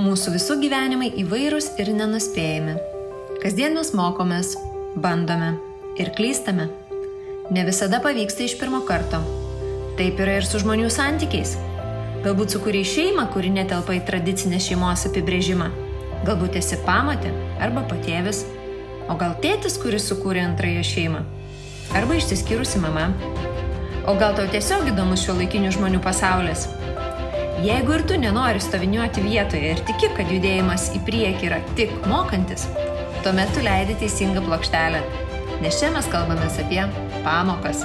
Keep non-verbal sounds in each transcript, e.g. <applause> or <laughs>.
Mūsų visų gyvenimai įvairūs ir nenuspėjami. Kasdien mes mokomės, bandome ir klystame. Ne visada pavyksta iš pirmo karto. Taip yra ir su žmonių santykiais. Galbūt sukūrė šeimą, kuri netelpa į tradicinę šeimos apibrėžimą. Galbūt esi pamatė arba patėvis. O gal tėtis, kuris sukūrė antrąją šeimą. Arba išsiskyrusi mama. O gal tau tiesiog įdomus šio laikinių žmonių pasaulis. Jeigu ir tu nenori stoviniuoti vietoje ir tiki, kad judėjimas į priekį yra tik mokantis, tuomet tu leidi teisingą plokštelę. Nes čia mes kalbame apie pamokas.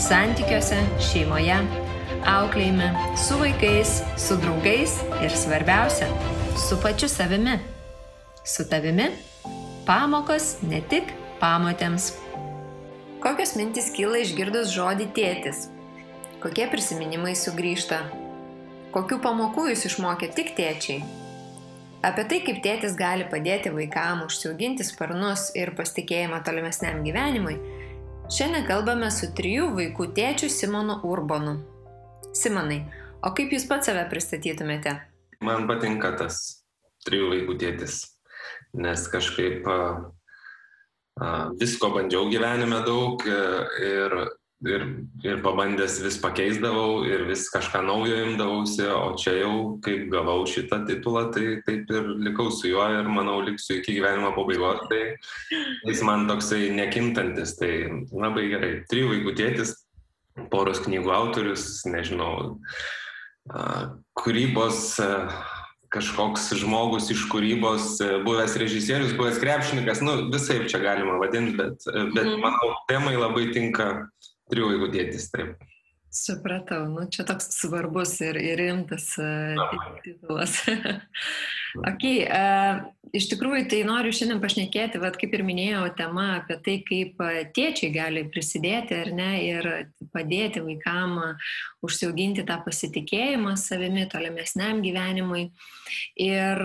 Santykiuose, šeimoje, auklėjime, su vaikais, su draugais ir svarbiausia, su pačiu savimi. Su tavimi pamokos ne tik pamotėms. Kokios mintys kyla išgirdus žodį tėtis? Kokie prisiminimai sugrįžta? Kokių pamokų jūs išmokė tik tėčiai? Apie tai, kaip tėtis gali padėti vaikam užsiauginti sparnus ir pasitikėjimą tolimesniam gyvenimui, šiandien kalbame su trijų vaikų tėčiu Simonu Urbonu. Simonai, o kaip jūs pats save pristatytumėte? Man patinka tas trijų vaikų tėtis, nes kažkaip a, a, visko bandžiau gyvenime daug ir ir, ir pabandęs vis pakeisdavau ir vis kažką naujo imdavausi, o čia jau, kaip gavau šitą titulą, tai taip ir likau su juo ir manau liksiu iki gyvenimo pabaigos, tai jis man toksai nekintantis, tai labai gerai. Trijų vaikų tėtis, poros knygų autorius, nežinau, kūrybos kažkoks žmogus iš kūrybos, buvęs režisierius, buvęs krepšininkas, nu visai čia galima vadinti, bet, bet mhm. manau, temai labai tinka Trijų vaikų tėtis, taip. Supratau, nu čia toks svarbus ir, ir rimtas uh, titulas. <laughs> ok, uh, iš tikrųjų tai noriu šiandien pašnekėti, vad kaip ir minėjau, tema apie tai, kaip tėčiai gali prisidėti ar ne ir padėti vaikam užsiauginti tą pasitikėjimą savimi tolimesniam gyvenimui. Ir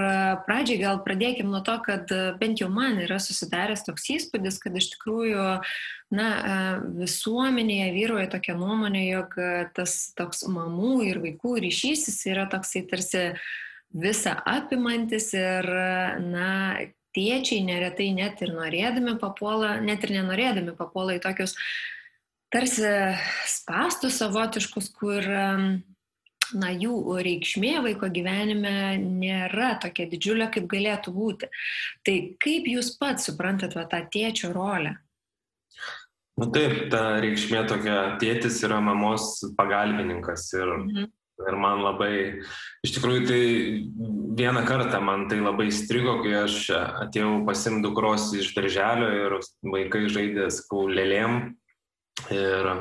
pradžiai gal pradėkim nuo to, kad bent jau man yra susidaręs toks įspūdis, kad iš tikrųjų uh, na, visuomenėje vyruoja tokia nuomonė, jog tas toks mamų ir vaikų ryšys jis yra toksai tarsi visą apimantis ir, na, tėčiai neretai net ir norėdami papuola, net ir nenorėdami papuola į tokius tarsi spastus savotiškus, kur na, jų reikšmė vaiko gyvenime nėra tokia didžiulė, kaip galėtų būti. Tai kaip jūs pats suprantat va, tą tėčio rolę? Na nu taip, ta reikšmė tokia, tėtis yra mamos pagalbininkas ir, mhm. Ir man labai, iš tikrųjų tai vieną kartą man tai labai strigo, kai aš atėjau pasim dukros iš darželio ir vaikai žaidė skaulėlėm ir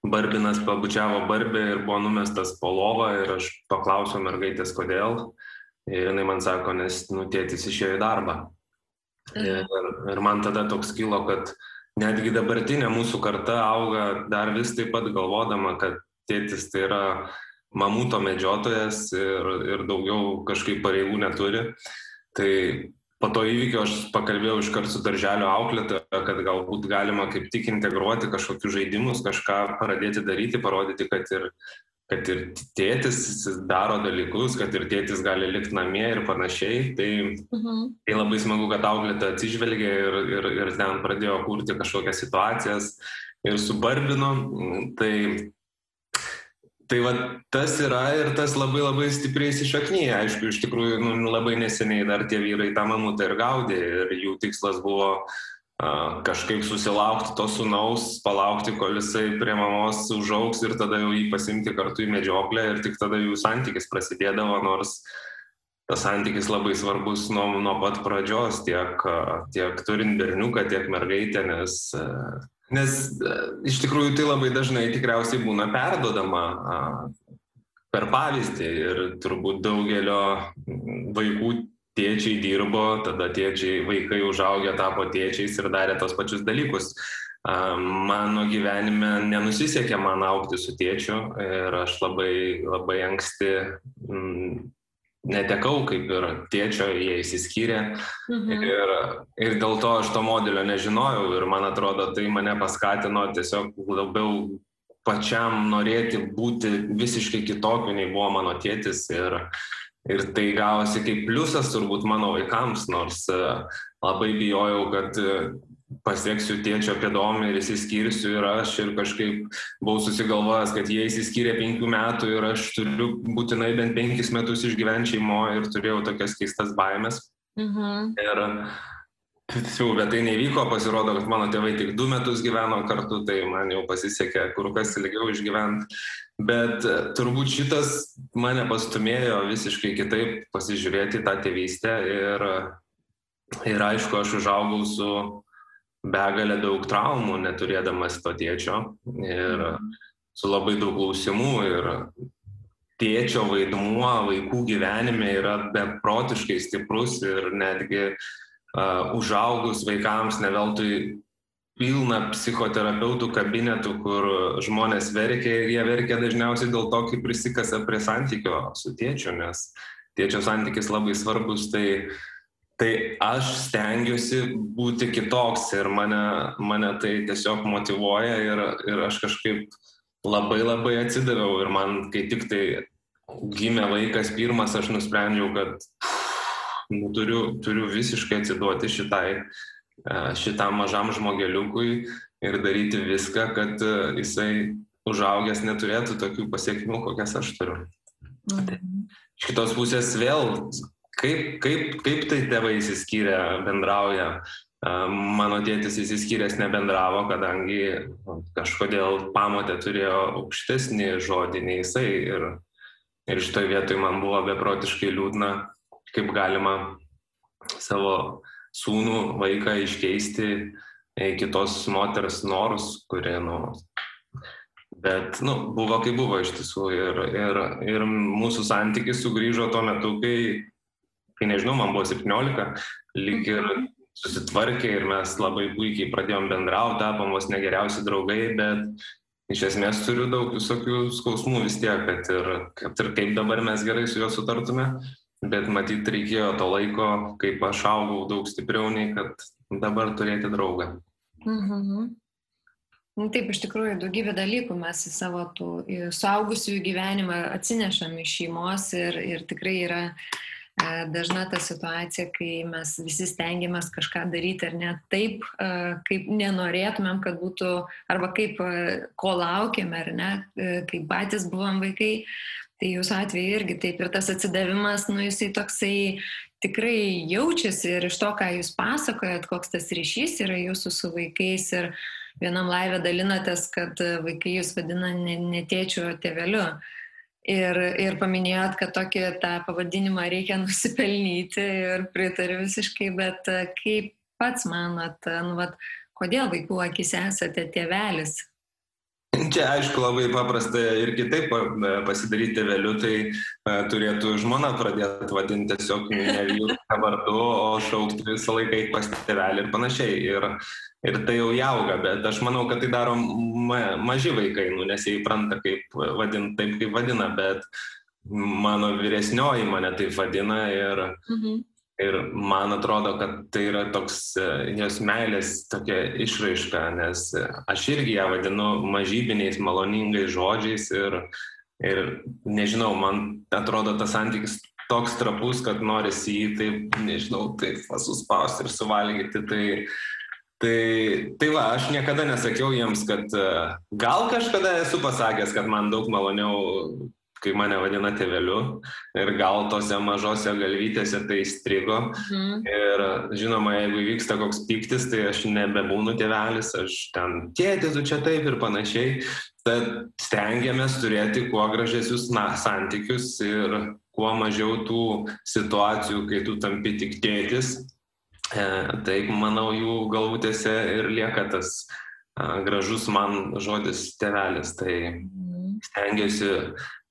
Barbinas pabučiavo Barbę ir buvo numestas po lovą ir aš paklausiau mergaitės, kodėl. Ir jinai man sako, nes nutėtis išėjo į darbą. Ir, ir man tada toks kilo, kad netgi dabartinė mūsų karta auga dar vis taip pat galvodama, kad tėtis tai yra mamuto medžiotojas ir, ir daugiau kažkaip pareigų neturi. Tai po to įvykio aš pakalbėjau iš karto su darželio auklėtoju, kad galbūt galima kaip tik integruoti kažkokius žaidimus, kažką pradėti daryti, parodyti, kad ir kad ir tėtis daro dalykus, kad ir tėtis gali likti namie ir panašiai. Tai, mhm. tai labai smagu, kad auklėta atsižvelgia ir, ir, ir ten pradėjo kurti kažkokias situacijas ir subarbino. Tai, tai va, tas yra ir tas labai labai stipriai įsišaknyja. Aišku, iš tikrųjų nu, labai neseniai dar tie vyrai tą mamutą ir gaudė ir jų tikslas buvo kažkaip susilaukti to sunaus, palaukti, kol jisai prie mamos užauks ir tada jau jį pasimti kartu į medžioklę ir tik tada jų santykis prasidėdavo, nors tas santykis labai svarbus nuo, nuo pat pradžios, tiek, tiek turint berniuką, tiek mergaitę, nes, nes iš tikrųjų tai labai dažnai tikriausiai būna perdodama per pavyzdį ir turbūt daugelio vaikų tėčiai dirbo, tada tėčiai, vaikai užaugę tapo tėčiais ir darė tos pačius dalykus. Mano gyvenime nenusisekė man aukti su tėčiu ir aš labai, labai anksti netekau kaip ir tėčio, jie įsiskyrė mhm. ir, ir dėl to aš to modelio nežinojau ir man atrodo tai mane paskatino tiesiog labiau pačiam norėti būti visiškai kitokiu nei buvo mano tėtis ir, ir tai gavosi kaip pliusas turbūt mano vaikams, nors labai bijojau, kad pasieksiu tėčio pėdom ir įsiskirsiu ir aš ir kažkaip buvau susigalvojęs, kad jie įsiskyrė penkių metų ir aš turiu būtinai bent penkis metus išgyventi šeimo ir turėjau tokias keistas baimės. Mhm. Ir Jau, bet tai nevyko, pasirodo, kad mano tėvai tik du metus gyveno kartu, tai man jau pasisekė kur kas ilgiau išgyventi. Bet e, turbūt šitas mane pastumėjo visiškai kitaip pasižiūrėti tą tėvystę ir, ir aišku, aš užaugau su begalę daug traumų, neturėdamas to tėčio ir su labai daug klausimų ir tėčio vaidmuo vaikų gyvenime yra beprotiškai stiprus ir netgi uh, užaugus vaikams neveltui pilna psichoterapeutų kabinetų, kur žmonės verkia ir jie verkia dažniausiai dėl to, kaip prisikasa prie santykio su tėčiu, nes tėčio santykis labai svarbus, tai uh, Tai aš stengiuosi būti kitoks ir mane, mane tai tiesiog motivuoja ir, ir aš kažkaip labai labai atsidaviau ir man, kai tik tai gimė vaikas pirmas, aš nusprendžiau, kad nu, turiu, turiu visiškai atsiduoti šitai, e, šitam mažam žmogeliukui ir daryti viską, kad e, jisai užaugęs neturėtų tokių pasiekmių, kokias aš turiu. Mhm. Iš kitos pusės vėl Kaip, kaip, kaip tai tėvai įsiskyrę bendrauja? Mano tėtis įsiskyręs nebendravo, kadangi kažkodėl pamotė turėjo aukštesnį žodį nei jisai. Ir, ir šitoje vietoje man buvo beprotiškai liūdna, kaip galima savo sūnų vaiką iškeisti kitos moters norus, kurie, nu, bet, nu, buvo kaip buvo iš tiesų. Ir, ir, ir mūsų santykis sugrįžo tuo metu, kai kai nežinau, man buvo 17, lyg ir mhm. susitvarkė ir mes labai puikiai pradėjom bendrauti, tapom vos negeriausi draugai, bet iš esmės turiu daug visokių skausmų vis tiek, kad ir, kad ir kaip dabar mes gerai su juo sutartume, bet matyt reikėjo to laiko, kaip aš augau daug stipriau nei kad dabar turėti draugą. Mhm. Nu, taip, iš tikrųjų, daugybė dalykų mes į savo tų suaugusiųjų gyvenimą atsinešam iš šeimos ir, ir tikrai yra uh, dažna ta situacija, kai mes visi stengiamės kažką daryti ar ne taip, kaip nenorėtumėm, kad būtų, arba kaip, ko laukiam ar ne, kaip patys buvom vaikai. Tai jūsų atveju irgi taip ir tas atsidavimas, nu jisai toksai tikrai jaučiasi ir iš to, ką jūs pasakojat, koks tas ryšys yra jūsų su vaikais ir vienam laivė dalinatės, kad vaikai jūs vadina netėčiu, ne tėveliu. Uh, Ir, ir paminėjot, kad tokį tą pavadinimą reikia <laughs> nusipelnyti ir pritariu visiškai, bet e, kaip pats manot, e, nu, vat, kodėl vaikų akise esate tėvelis? Čia aišku labai paprasta ir kitaip e, pasidaryti tėveliu, tai turėtų žmona pradėti vadinti tiesiog ne vyrų vardu, o šaukti visą laiką pas tėvelį ir panašiai. Ir, ir tai jau jauga, bet aš manau, kad tai daro ma, maži vaikai, nu, nes jie įpranta kaip vadinti taip, kaip vadina, bet mano vyresnioji mane taip vadina ir, mhm. Ir man atrodo, kad tai yra toks jos meilės tokia išraiška, nes aš irgi ją vadinu mažybiniais, maloningais žodžiais ir, ir nežinau, man atrodo tas santykis toks trapus, kad norisi jį taip, nežinau, taip suspausti ir suvalgyti. Tai, tai, tai va, aš niekada nesakiau jiems, kad e, gal kažkada esu pasakęs, kad man daug maloniau kai mane vadina tėveliu ir gal tose mažose galvytėse tai įstrigo. Mhm. Ir žinoma, jeigu vyksta koks piktis, tai aš nebebūnu tėvelis, aš ten tėtis, tu čia taip ir panašiai. Tad stengiamės turėti kuo gražesnius santykius ir kuo mažiau tų situacijų, kai tu tampi tik tėtis. E, taip, manau, jų galvutėse ir lieka tas a, gražus man žodis tėvelis. Tai mhm. stengiuosi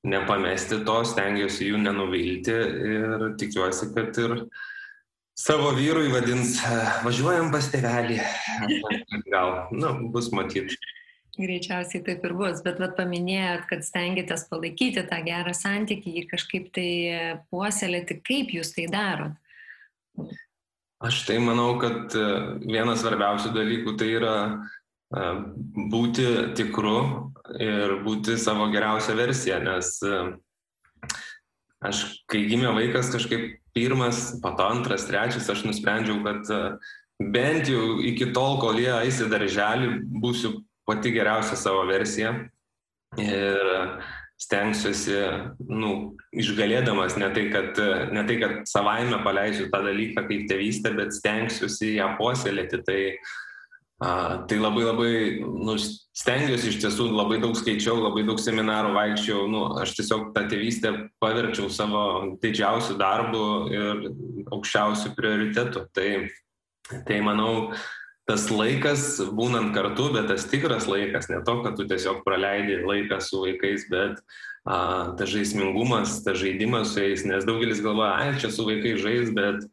nepamesti to, stengiuosi jų nenuvilti ir tikiuosi, kad ir savo vyrui vadins, važiuojam pas tevelį. Gal, nu, bus matyti. Greičiausiai taip ir bus, bet vat, paminėjot, kad stengiatės palaikyti tą gerą santykį, jį kažkaip tai puoselėti, kaip jūs tai darot. Aš tai manau, kad e, vienas svarbiausių dalykų tai yra būti tikru ir būti savo geriausia versija, nes aš, kai gimė vaikas, kažkaip pirmas, po to antras, trečias, aš nusprendžiau, kad e, bent jau iki tol, kol jie eis į darželį, būsiu pati geriausia savo versija. Ir stengsiuosi, nu, išgalėdamas, ne tai, kad, ne tai, kad savaime paleisiu tą dalyką kaip tėvystę, bet stengsiuosi ją puoselėti. Tai, a, tai labai labai, nu, stengiuosi iš tiesų, labai daug skaičiau, labai daug seminarų vaikščiau, nu, aš tiesiog tą tėvystę paverčiau savo didžiausių darbų ir aukščiausių prioritetų. Tai, tai manau, tas laikas būnant kartu, bet tas tikras laikas, ne to, kad tu tiesiog praleidi laiką su vaikais, bet a, tas žaismingumas, tas žaidimas su jais, nes daugelis galvoja, ai, čia su vaikais žais, bet,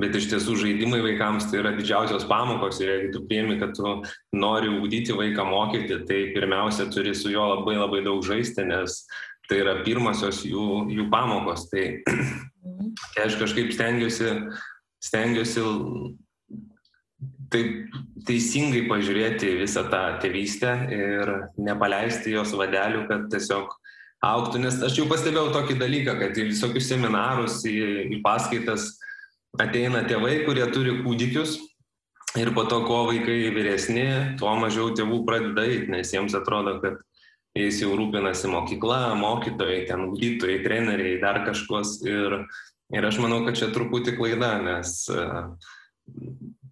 bet iš tiesų žaidimai vaikams tai yra didžiausios pamokos ir jeigu tu priemi, kad tu nori ugdyti vaiką mokyti, tai pirmiausia turi su juo labai labai daug žaisti, nes tai yra pirmosios jų, jų pamokos. Tai, tai aš kažkaip stengiuosi, stengiuosi taip teisingai pažiūrėti visą tą tėvystę ir nepaleisti jos vadelių, kad tiesiog auktų, nes aš jau pastebėjau tokį dalyką, kad į visokius seminarus, į, į paskaitas ateina tėvai, kurie turi kūdikius ir po to, kuo vaikai vyresni, tuo mažiau tėvų pradeda eiti, nes jiems atrodo, kad jais jau rūpinasi mokykla, mokytojai, ten gydytojai, treneriai, dar kažkos ir, ir aš manau, kad čia truputį klaida, nes uh,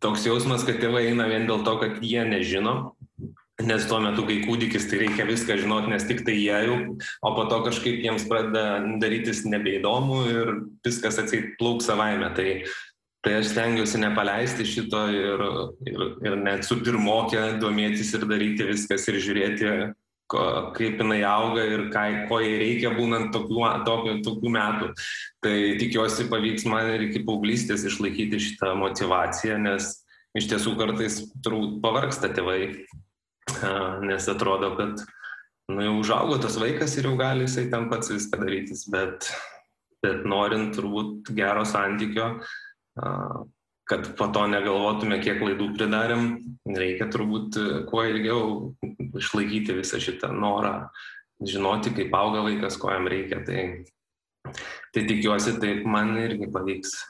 toks jausmas, kad tėvai eina vien dėl to, kad jie nežino, nes tuo metu, kai kūdikis, tai reikia viską žinoti, nes tik tai jie jau, o po to kažkaip jiems pradeda darytis nebeįdomu ir viskas atseit plauk savaime. Tai, tai aš stengiuosi nepaleisti šito ir, ir, ir net su pirmokė domėtis ir daryti viskas ir žiūrėti, ko, kaip jinai auga ir ką, ko jai reikia būnant tokių, tokių, tokių metų. Tai tikiuosi pavyks man ir iki paauglystės išlaikyti šitą motivaciją, nes iš tiesų kartais turbūt pavarksta tėvai, nes atrodo, kad nu, jau užaugo tas vaikas ir jau gali jisai ten pats viską darytis, bet, bet norint turbūt gero santykio, kad po to negalvotume, kiek klaidų pridarėm, reikia turbūt kuo ilgiau išlaikyti visą šitą norą, žinoti, kaip auga vaikas, ko jam reikia. Tai, tai tikiuosi, taip man irgi pavyks.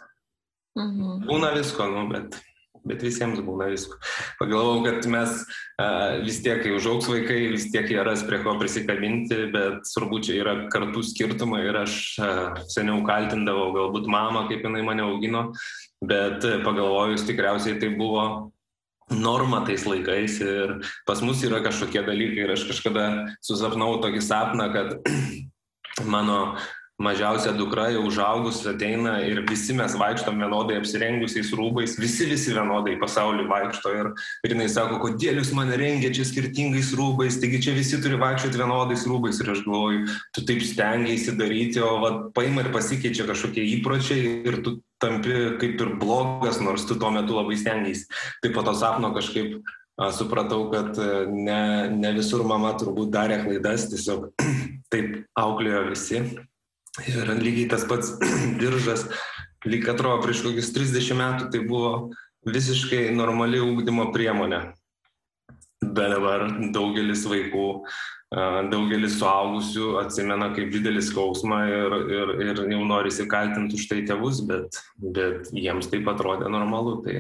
Mhm. Būna visko, nu, bet, bet visiems būna visko. Pagalvojau, kad mes a, vis tiek, kai užauks vaikai, vis tiek jie ras prie ko prisikabinti, bet turbūt čia yra kartų skirtumai ir aš a, seniau kaltindavau galbūt mamą, kaip jinai mane augino, bet pagalvojus tikriausiai tai buvo norma tais laikais ir pas mus yra kažkokie dalykai ir aš kažkada susapnau tokį sapną, kad <clears throat> mano mažiausia dukra jau užaugus ateina ir visi mes vaikštom vienodai apsirengusiais rūbais, visi visi vienodai pasaulį vaikšto ir, ir jinai sako, kodėl jūs mane rengia čia skirtingais rūbais, taigi čia visi turi vaikščioti vienodais rūbais. Ir aš galvoju, tu taip stengiai daryti, o vat, paima ir pasikeičia kažkokie įpročiai ir tu tampi kaip ir blogas, nors tu tuo metu labai stengiais. Tai po to sapno kažkaip a, supratau, kad e, ne, ne visur mama turbūt darė klaidas, tiesiog <clears throat> taip auklėjo visi. Ir lygiai tas pats <clears throat> diržas, lyg atrodo prieš kokius 30 metų, tai buvo visiškai normali ūkdymo priemonė. Bet dabar daugelis vaikų daugelis suaugusių atsimena kaip didelį skausmą ir, ir, ir jau nori įsikaltinti už tai tėvus, bet, bet jiems taip atrodė normalu. Tai,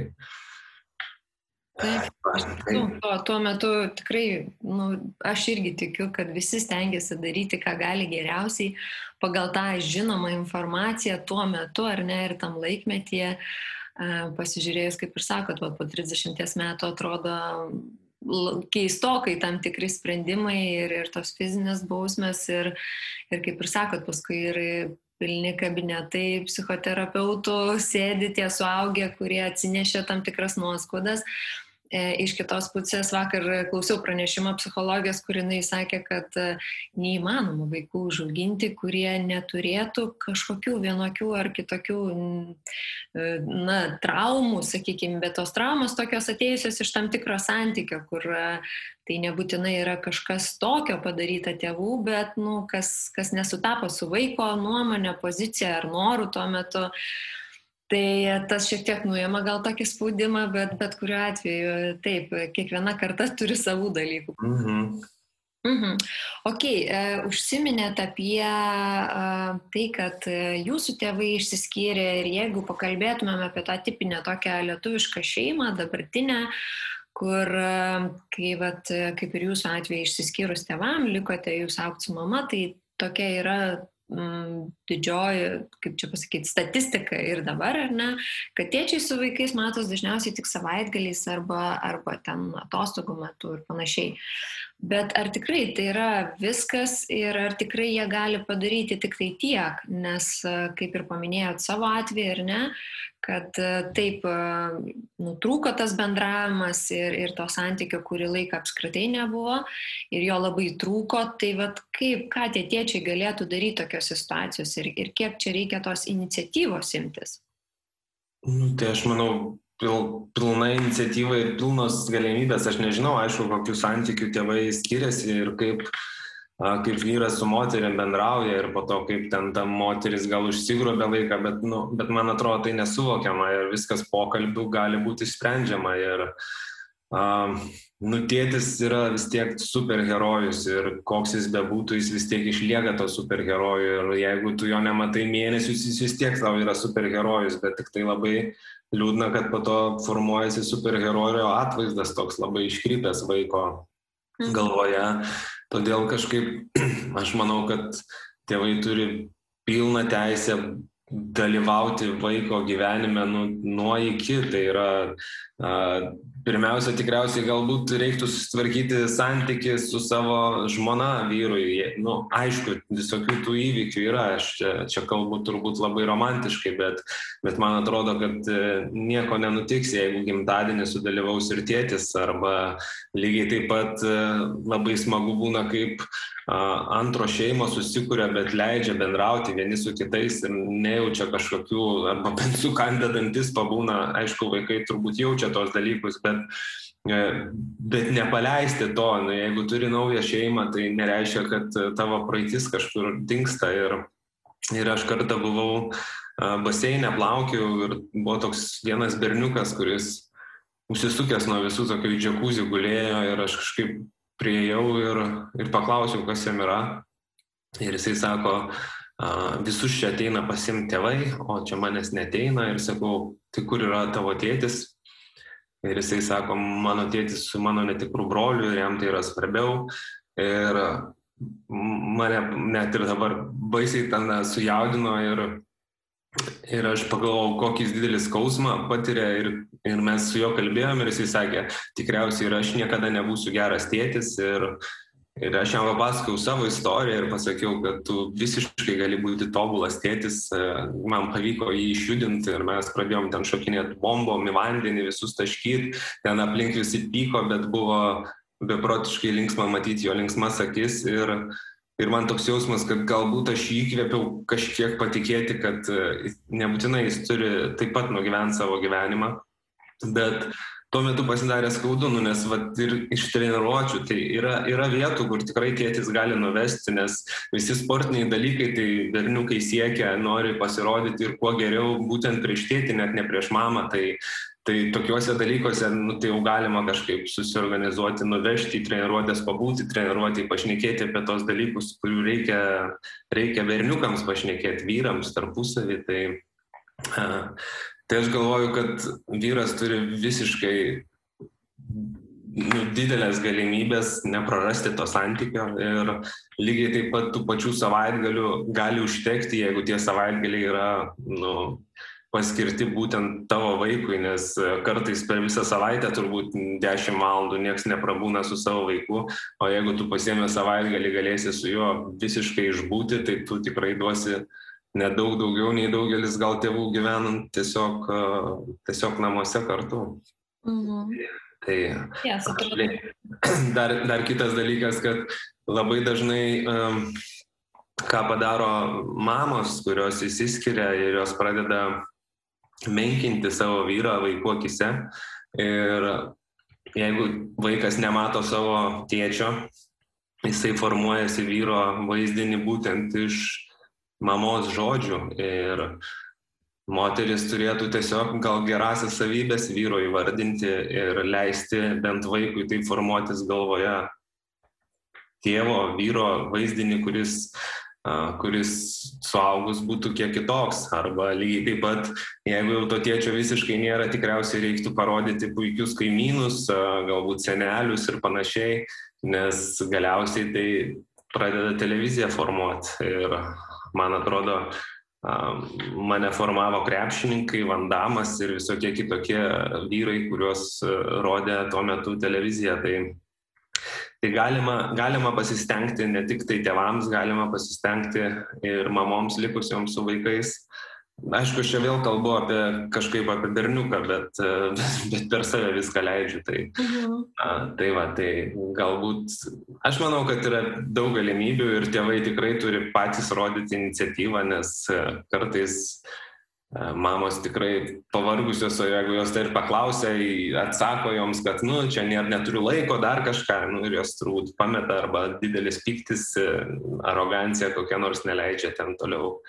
Taip, aš, nu, tuo, tuo metu tikrai, nu, aš irgi tikiu, kad visi stengiasi daryti, ką gali geriausiai pagal tą žinomą informaciją tuo metu ar ne ir tam laikmetyje. Pasižiūrėjus, kaip ir sakot, va, po 30 metų atrodo keistokai tam tikri sprendimai ir, ir tos fizinės bausmės ir, ir kaip ir sakot, paskui ir pilni kabinetai psichoterapeutų sėdi tie suaugę, kurie atsinešė tam tikras nuoskaudas. E, iš kitos pusės vakar klausiau pranešimą psichologijos, kur jinai sakė, kad e, neįmanoma vaikų užauginti, kurie neturėtų kažkokių vienokių ar kitokių e, na, traumų, sakykime, bet tos traumos tokios atėjusios iš tam tikro santykio, kur tai nebūtinai yra kažkas tokio padaryta tėvų, bet nu, kas, kas nesutapo su vaiko nuomonė, pozicija ar noru tuo metu. Tai tas šiek tiek nuima gal tokį spaudimą, bet bet kuriuo atveju taip, kiekviena karta <laughs> turi savų dalykų. Mhm. Mhm. Ok, uh, užsiminėt apie uh, tai, kad uh, jūsų tėvai išsiskyrė ir jeigu pakalbėtumėm apie tą tipinę tokią lietuvišką šeimą, dabartinę, kur, kai, vat, kaip ir jūsų atveju išsiskyrus tėvam, likote jūs aukti su mama, tai tokia yra didžioji, kaip čia pasakyti, statistika ir dabar, ar ne, kad tėčiai su vaikais matos dažniausiai tik savaitgaliais arba, arba ten atostogų metu ir panašiai. Bet ar tikrai tai yra viskas ir ar tikrai jie gali padaryti tik tai tiek, nes, kaip ir paminėjot savo atveju, ar ne, kad e, taip e, nutrūko tas bendravimas ir, ir to santykio kurį laiką apskritai nebuvo ir jo labai trūko, tai vad kaip, ką tie tėčiai galėtų daryti tokios situacijos ir, ir kiek čia reikia tos iniciatyvos imtis? Nu, tai aš manau, pil, pilna iniciatyva ir pilnos galimybės, aš nežinau, aišku, kokiu santykiu tėvai skiriasi ir kaip kaip vyras su moterim bendrauja ir po to, kaip ten ta moteris gal užsigrobė vaiką, bet, nu, bet man atrodo tai nesuvokiama ir viskas pokalbių gali būti sprendžiama. Ir, uh, nu, tėtis yra vis tiek superherojus ir koks jis bebūtų, jis vis tiek išlieka to superherojų ir jeigu tu jo nematai mėnesius, jis vis tiek tau yra superherojus, bet tik tai labai liūdna, kad po to formuojasi superherojo atvaizdas toks labai iškrypęs vaiko mhm. galvoje. Todėl kažkaip <clears throat> aš manau, kad tėvai turi pilną teisę dalyvauti vaiko gyvenime nu, nuo iki. Tai yra Pirmiausia, tikriausiai galbūt reiktų susitvarkyti santyki su savo žmona vyrui. Nu, aišku, visokių tų įvykių yra, aš čia, čia kalbu turbūt labai romantiškai, bet, bet man atrodo, kad e, nieko nenutiks, jeigu gimtadienį sudalyvaus ir tėtis, arba lygiai taip pat e, labai smagu būna, kaip antro šeimo susikūrė, bet leidžia bendrauti vieni su kitais ir nejaučia kažkokių, arba <laughs> bent sukandę dantis pabūna, aišku, vaikai turbūt jaučia tos dalykus, bet, e, bet nepaleisti to, nu, jeigu turi naują šeimą, tai nereiškia, kad tavo praeitis kažkur dinksta ir, ir aš kartą buvau baseinė plaukiau ir buvo toks vienas berniukas, kuris užsisukęs nuo visų tokių džekuzį gulėjo ir aš kažkaip prieėjau ir, ir paklausiau, kas jam yra. Ir jisai sako, visus čia ateina pasimti tėvai, o čia manęs neteina. Ir sakau, tai kur yra tavo tėtis? Ir jisai sako, mano tėtis su mano netikrų broliu ir jam tai yra svarbiau. Ir mane net ir dabar baisiai ten sujaudino ir Ir aš pagalvojau, kokį didelį skausmą patiria ir, ir mes su juo kalbėjom ir jisai sakė, tikriausiai ir aš niekada nebūsiu geras tėtis ir, ir aš jam papasakau savo istoriją ir pasakiau, kad tu visiškai gali būti tobulas tėtis, man pavyko jį išjudinti ir mes pradėjom ten šokinėti bombom į vandenį, visus taškyti, ten aplink visi pyko, bet buvo beprotiškai linksma matyti jo linksmas akis ir Ir man toks jausmas, kad galbūt aš jį įkvėpiau kažkiek patikėti, kad e, nebūtinai jis turi taip pat nugyventi savo gyvenimą, bet tuo metu pasidarė skaudu, nu, nes vat, ir iš treniruočių tai yra, yra vietų, kur tikrai tėtis gali nuvesti, nes visi sportiniai dalykai, tai berniukai siekia, nori pasirodyti ir kuo geriau būtent prieš tėtį, net ne prieš mamą. Tai Tai tokiuose dalykuose, nu, tai jau galima kažkaip susiorganizuoti, nuvežti į treniruotės, pabūti treniruotį, pašnekėti apie tos dalykus, kurių reikia, reikia berniukams pašnekėti, vyrams tarpusavį. Tai, tai aš galvoju, kad vyras turi visiškai nu, didelės galimybės neprarasti to santykio ir lygiai taip pat tų pačių savaitgalių gali užtekti, jeigu tie savaitgaliai yra nu, paskirti būtent tavo vaikui, nes kartais per visą savaitę turbūt 10 valandų niekas neprabūna su savo vaiku, o jeigu tu pasiemė savaitgalį galėsi su juo visiškai išbūti, tai tu tikrai duosi nedaug daugiau nei daugelis gal tėvų gyvenant tiesiog, tiesiog namuose kartu. Mhm. Tai yes, <clears throat> dar, dar kitas dalykas, kad labai dažnai um, ką padaro mamos, kurios įsiskiria ir jos pradeda menkinti savo vyrą vaikų akise. Ir jeigu vaikas nemato savo tėčio, jisai formuojasi vyro vaizdinį būtent iš mamos žodžių. Ir moteris turėtų tiesiog gal gerasias savybės vyro įvardinti ir leisti bent vaikui tai formuotis galvoje. tėvo, vyro vaizdinį, kuris kuris suaugus būtų kiek kitoks. Arba lygiai taip pat, jeigu jau to tėčio visiškai nėra, tikriausiai reiktų parodyti puikius kaimynus, galbūt senelius ir panašiai, nes galiausiai tai pradeda televiziją formuoti. Ir man atrodo, mane formavo krepšininkai, vandamas ir visokie kitokie vyrai, kuriuos rodė tuo metu televizija. Tai tai galima galima pasistengti ne tik tai tėvams galima pasistengti ir mamoms likusioms su vaikais aišku aš čia vėl kalbu apie kažkaip apie berniuką bet <laughs> bet per save viską leidžiu tai mhm. a, tai va tai galbūt aš manau kad yra daug galimybių ir tėvai tikrai turi patys rodyti iniciatyvą nes kartais E, mamos tikrai pavargusios, o jeigu jos tai ir paklausia, atsako joms, kad, nu, čia nėra, neturiu laiko, dar kažką, nu, ir jos turbūt pameta arba didelis piktis, e, arogancija kokia nors neleidžia ten toliau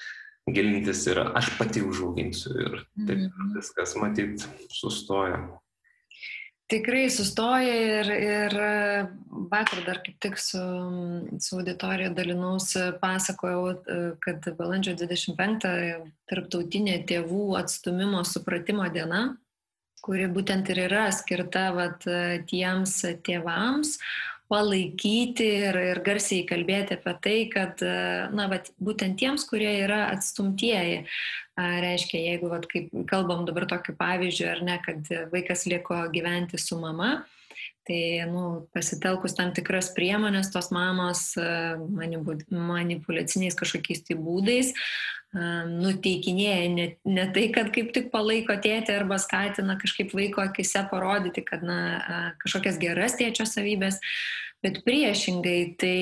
gilintis ir aš pati užauginsiu ir taip mhm. viskas matyt sustoja tikrai sustoja ir, ir vakar dar kaip tik su, su auditorija dalinausi, pasakojau, kad balandžio 25 tarptautinė tėvų atstumimo supratimo diena, kuri būtent ir yra skirta vat, tiems tėvams, palaikyti ir, ir garsiai kalbėti apie tai, kad na, vat, būtent tiems, kurie yra atstumtieji, reiškia, jeigu, vat, kaip kalbam dabar tokiu pavyzdžiu, ar ne, kad vaikas liko gyventi su mama, tai nu, pasitelkus tam tikras priemonės, tos mamos manipulaciniais kažkokiais tai būdais nuteikinėja ne, ne tai, kad kaip tik palaiko tėtį arba skatina kažkaip vaiko akise parodyti, kad na, kažkokias geras tėčio savybės, bet priešingai, tai,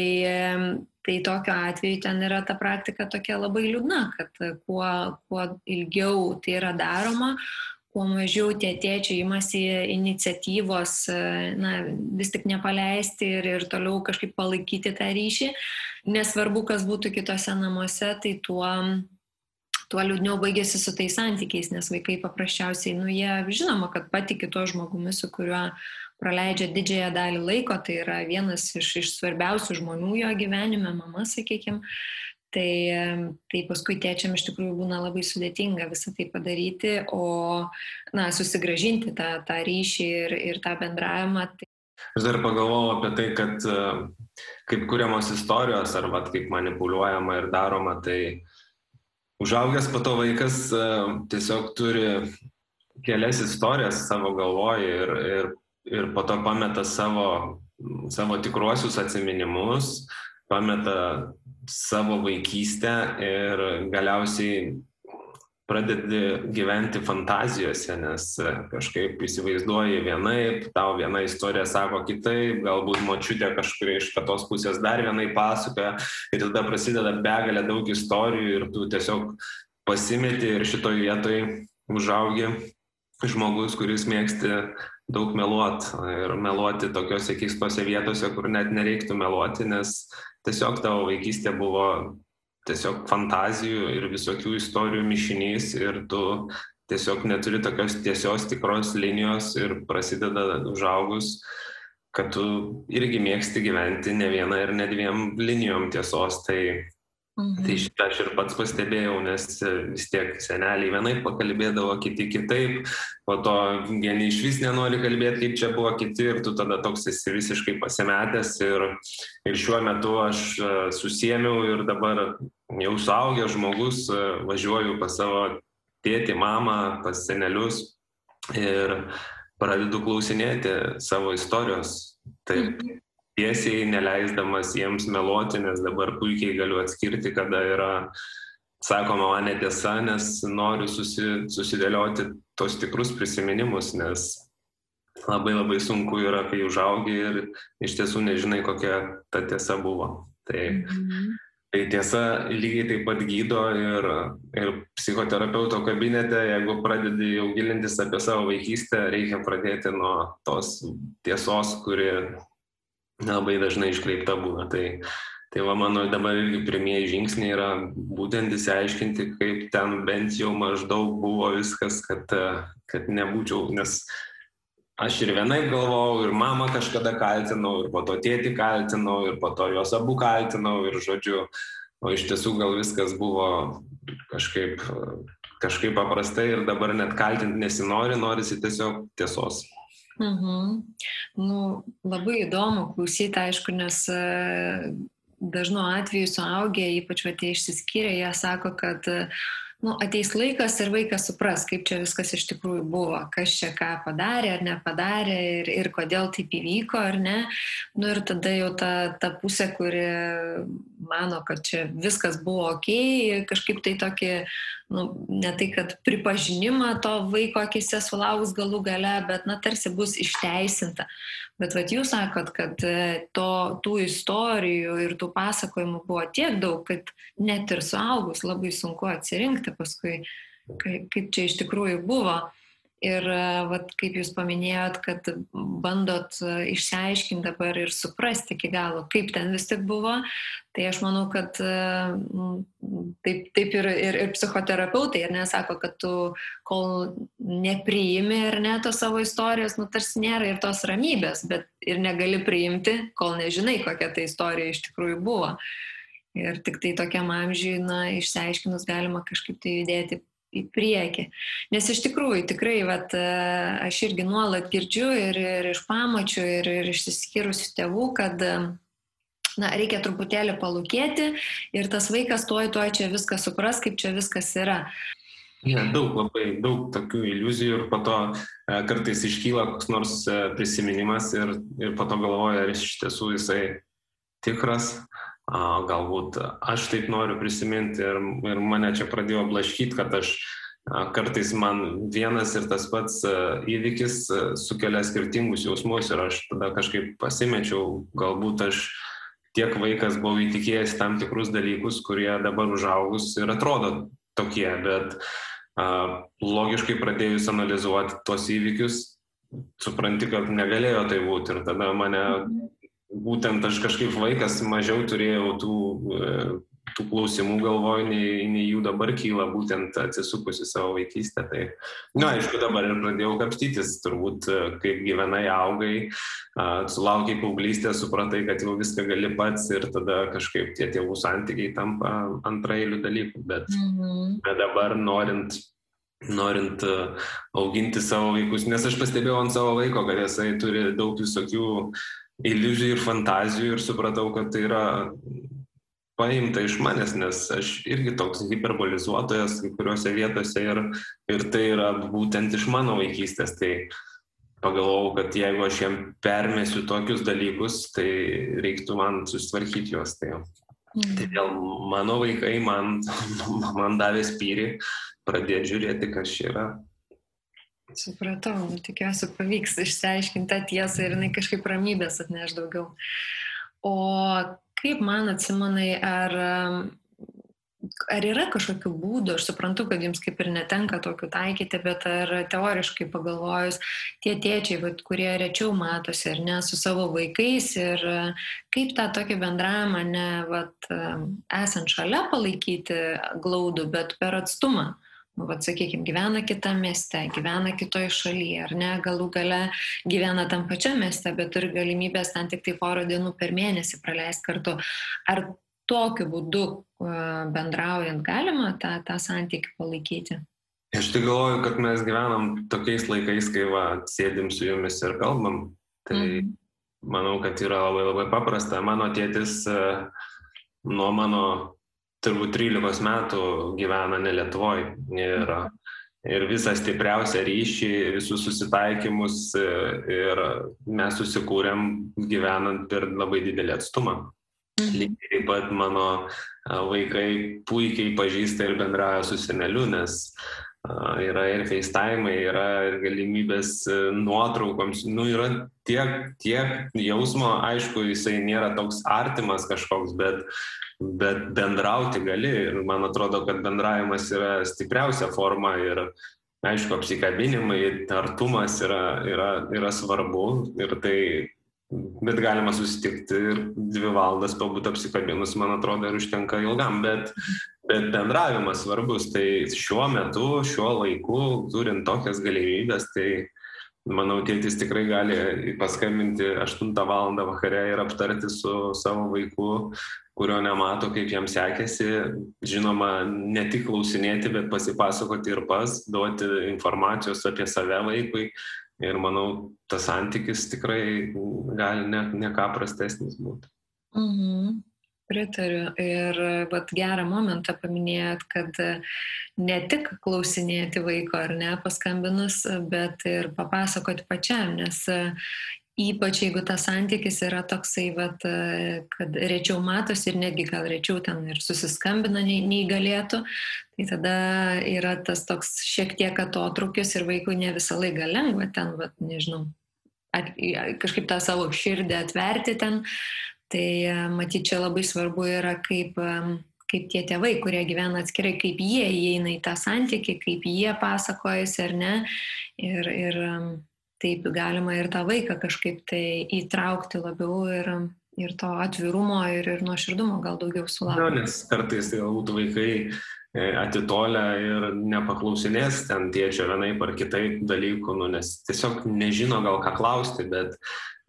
tai tokiu atveju ten yra ta praktika tokia labai liūdna, kad kuo, kuo ilgiau tai yra daroma, kuo mažiau tie tėčiai imasi iniciatyvos, na, vis tik nepaleisti ir, ir toliau kažkaip palaikyti tą ryšį, nesvarbu, kas būtų kitose namuose, tai tuo tuo liūdniau baigėsi su tais santykiais, nes vaikai paprasčiausiai, nu, jie žinoma, kad patikė tuo žmogumi, su kuriuo praleidžia didžiąją dalį laiko, tai yra vienas iš, iš svarbiausių žmonių jo gyvenime, mama, sakykime. Tai, tai paskui tėčiam iš tikrųjų būna labai sudėtinga visą tai padaryti, o na, susigražinti tą, tą ryšį ir, ir tą bendravimą. Tai... Aš dar pagalvojau apie tai, kad kaip kuriamos istorijos arba kaip manipuliuojama ir daroma, tai užaugęs po to vaikas tiesiog turi kelias istorijas savo galvoje ir, ir ir po to pameta savo, savo tikruosius atsiminimus, pameta savo vaikystę ir galiausiai pradedi gyventi fantazijose, nes kažkaip įsivaizduoji vienaip, tau viena istorija sako kitaip, galbūt močiutė kažkuria iš kitos pusės dar vienai pasakoja ir tada prasideda begalė daug istorijų ir tu tiesiog pasimeti ir šitoj vietoj užaugi žmogus, kuris mėgsti daug meluot ir meluoti tokiuose keistose vietose, kur net nereiktų meluoti, nes tiesiog tavo vaikystė buvo tiesiog fantazijų ir visokių istorijų mišinys ir tu tiesiog neturi tokios tiesios tikros linijos ir prasideda užaugus, kad tu irgi mėgsti gyventi ne vieną ir ne dviem linijom tiesos. Tai Mhm. Tai šitą aš ir pats pastebėjau, nes e, vis tiek seneliai vienaip pakalbėdavo, kiti kitaip, po to vieni iš vis nenori kalbėti, kaip čia buvo kiti ir tu tada toks esi visiškai pasimetęs ir, ir šiuo metu aš e, susiemiau ir dabar jau suaugęs žmogus e, važiuoju pas savo tėtį, mamą, pas senelius ir pradedu klausinėti savo istorijos. Taip, mhm tiesiai, neleisdamas jiems meluoti, nes dabar puikiai galiu atskirti, kada yra sakoma man netiesa, nes noriu susi, susidėlioti tos tikrus prisiminimus, nes labai labai sunku yra, kai užaugi ir iš tiesų nežinai, kokia ta tiesa buvo. Tai, mhm. tai tiesa lygiai taip pat gydo ir, ir psichoterapeuto kabinete, jeigu pradedi jau gilintis apie savo vaikystę, reikia pradėti nuo tos tiesos, kuri labai dažnai iškreipta būna. Tai, tai va mano dabar irgi pirmieji žingsniai yra būtent įsiaiškinti, kaip ten bent jau maždaug buvo viskas, kad, kad nebūčiau, nes aš ir vienaip galvojau, ir mamą kažkada kaltinau, ir po to tėtį kaltinau, ir po to juos abu kaltinau, ir žodžiu, o iš tiesų gal viskas buvo kažkaip, kažkaip paprastai ir dabar net kaltinti nesinori, norisi tiesiog tiesos. Mhm. Nu, labai įdomu klausyti, aišku, nes e, dažnu atveju suaugę, ypač tie išsiskyrę, jie sako, kad uh, nu, ateis laikas ir vaikas supras, kaip čia viskas iš tikrųjų buvo, kas čia ką padarė ar nepadarė ir, ir kodėl taip įvyko ar ne. Nu, ir tada jau ta, ta pusė, kuri mano, kad čia viskas buvo ok, kažkaip tai tokį, nu, ne tai, kad pripažinimą to vaiko akise sulauks galų gale, bet, na, tarsi bus išteisinta. Bet vat jūs sakot, kad e, to, tų istorijų ir tų pasakojimų buvo tiek daug, kad net ir suaugus labai sunku atsirinkti paskui, kaip, kaip čia iš tikrųjų buvo. Ir e, vat, kaip jūs paminėjot, kad bandot e, išsiaiškinti dabar ir suprasti iki galo, kaip ten vis tik buvo, tai aš manau, kad e, taip, taip ir, ir, ir psichoterapeutai, ir nesako, kad tu kol nepriimi ir ne tos savo istorijos, nu tarsi nėra ir tos ramybės, bet ir negali priimti, kol nežinai, kokia ta istorija iš tikrųjų buvo. Ir tik tai tokiam amžiui, na, išsiaiškinus galima kažkaip tai judėti į priekį. Nes iš tikrųjų, tikrai, vat, e, aš irgi nuolat girdžiu ir, ir iš pamačių, ir, ir išsiskyrusių tėvų, kad e, na, reikia truputėlį palūkėti ir tas vaikas tuoj, tuoj čia viską supras, kaip čia viskas yra. Ja, daug, labai daug tokių iliuzijų ir po to e, kartais iškyla koks nors e, prisiminimas ir, ir po to galvoja, ar iš tiesų jisai tikras, galbūt aš taip noriu prisiminti ir, ir mane čia pradėjo blaškyti, kad aš kartais man vienas ir tas pats įvykis sukelia skirtingus jausmus ir aš tada kažkaip pasimečiau, galbūt aš tiek vaikas buvau įtikėjęs tam tikrus dalykus, kurie dabar užaugus ir atrodo tokie, bet a, logiškai pradėjus analizuoti tos įvykius, supranti, kad negalėjo tai būti ir tada mane būtent aš kažkaip vaikas mažiau turėjau tų, e, tų klausimų galvoj, nei, nei jų dabar kyla, būtent atsisukus į savo vaikystę. Tai, na, nu, aišku, dabar ir pradėjau kapstytis, turbūt, e, kaip gyvenai augai, sulaukiai paauglystę, supratai, kad jau viską gali pats ir tada kažkaip tie tėvų santykiai tampa antrailių dalykų. Bet, -hmm. bet dabar norint norint e, auginti savo vaikus, nes aš pastebėjau ant savo vaiko, kad jisai turi daug visokių iliuzijų ir fantazijų ir supratau, kad tai yra paimta iš manęs, nes aš irgi toks hiperbolizuotojas kai kuriuose vietose ir, ir tai yra būtent iš mano vaikystės. Tai pagalvojau, kad jeigu aš jam permėsiu tokius dalykus, tai reiktų man susitvarkyti juos. Tai, mm. tai dėl mano vaikai man, <laughs> man davė spyrį pradėti žiūrėti, kas čia yra Supratau, nu, tikiuosi pavyks išsiaiškinti tą tiesą ir jinai kažkaip ramybės atneš daugiau. O kaip man atsimanai, ar, ar yra kažkokių būdų, aš suprantu, kad jums kaip ir netenka tokių taikyti, bet ar teoriškai pagalvojus, tie tėčiai, vat, kurie rečiau matosi ar ne su savo vaikais ir kaip tą tokį bendravimą, ne vat, esant šalia palaikyti glaudų, bet per atstumą nu, vat, sakykime, gyvena kitame mieste, gyvena kitoje šalyje, ar ne, galų gale gyvena tam pačiam mieste, bet turi galimybės ten tik tai porą dienų per mėnesį praleisti kartu. Ar tokiu būdu bendraujant galima tą, tą santykį palaikyti? Aš tik galvoju, kad mes gyvenam tokiais laikais, kai va, sėdim su jumis ir kalbam. Tai mm. manau, kad yra labai labai paprasta. Mano tėtis nuo mano turbūt 13 metų gyvena ne Lietuvoje ir, ir visą stipriausią ryšį, visus susitaikymus ir mes susikūrėm gyvenant per labai didelį atstumą. Mhm. Lygiai taip pat mano vaikai puikiai pažįsta ir bendrauja su seneliu, nes yra ir FaceTime, yra ir galimybės e, nuotraukoms, nu yra tiek, tiek jausmo, aišku, jisai nėra toks artimas kažkoks, bet, bet bendrauti gali ir man atrodo, kad bendravimas yra stipriausia forma ir aišku, apsikabinimai, artumas yra, yra, yra svarbu ir tai Bet galima susitikti ir dvi valandas pabūti apsikabinus, man atrodo, ir užtenka ilgam, bet, bet bendravimas svarbus. Tai šiuo metu, šiuo laiku, turint tokias galimybės, tai manau, tėtis tikrai gali paskambinti 8 val. vakare ir aptarti su savo vaiku, kurio nemato, kaip jam sekėsi. Žinoma, ne tik klausinėti, bet pasipasakoti ir pas, duoti informacijos apie save vaikui. Ir manau, tas santykis tikrai gali ne, ne ką prastesnis būti. Mhm. Pritariu. Ir vat, gerą momentą paminėjot, kad ne tik klausinėti vaiko ar ne paskambinus, bet ir papasakoti pačiam, nes ypač jeigu tas santykis yra toksai, vat, kad rečiau matosi ir netgi gal rečiau ten ir susiskambina nei, nei galėtų, tai tada yra tas toks šiek tiek atotrukis ir vaikui ne visą laiką lengva ten, vat, nežinau, at, kažkaip tą savo širdį atverti ten. Tai e, matyt, čia labai svarbu yra, kaip, e, kaip tie tėvai, kurie gyvena atskirai, kaip jie įeina į tą santykį, kaip jie pasakojasi ar ne. Ir, ir e, taip galima ir tą vaiką kažkaip tai įtraukti labiau ir, ir to atvirumo ir, ir nuoširdumo gal daugiau sulaukti. Na, nes kartais tai galbūt vaikai atitolę ir nepaklausinės ten tėčio vienaip ar kitaip dalykų, nu, nes tiesiog nežino gal ką klausti, bet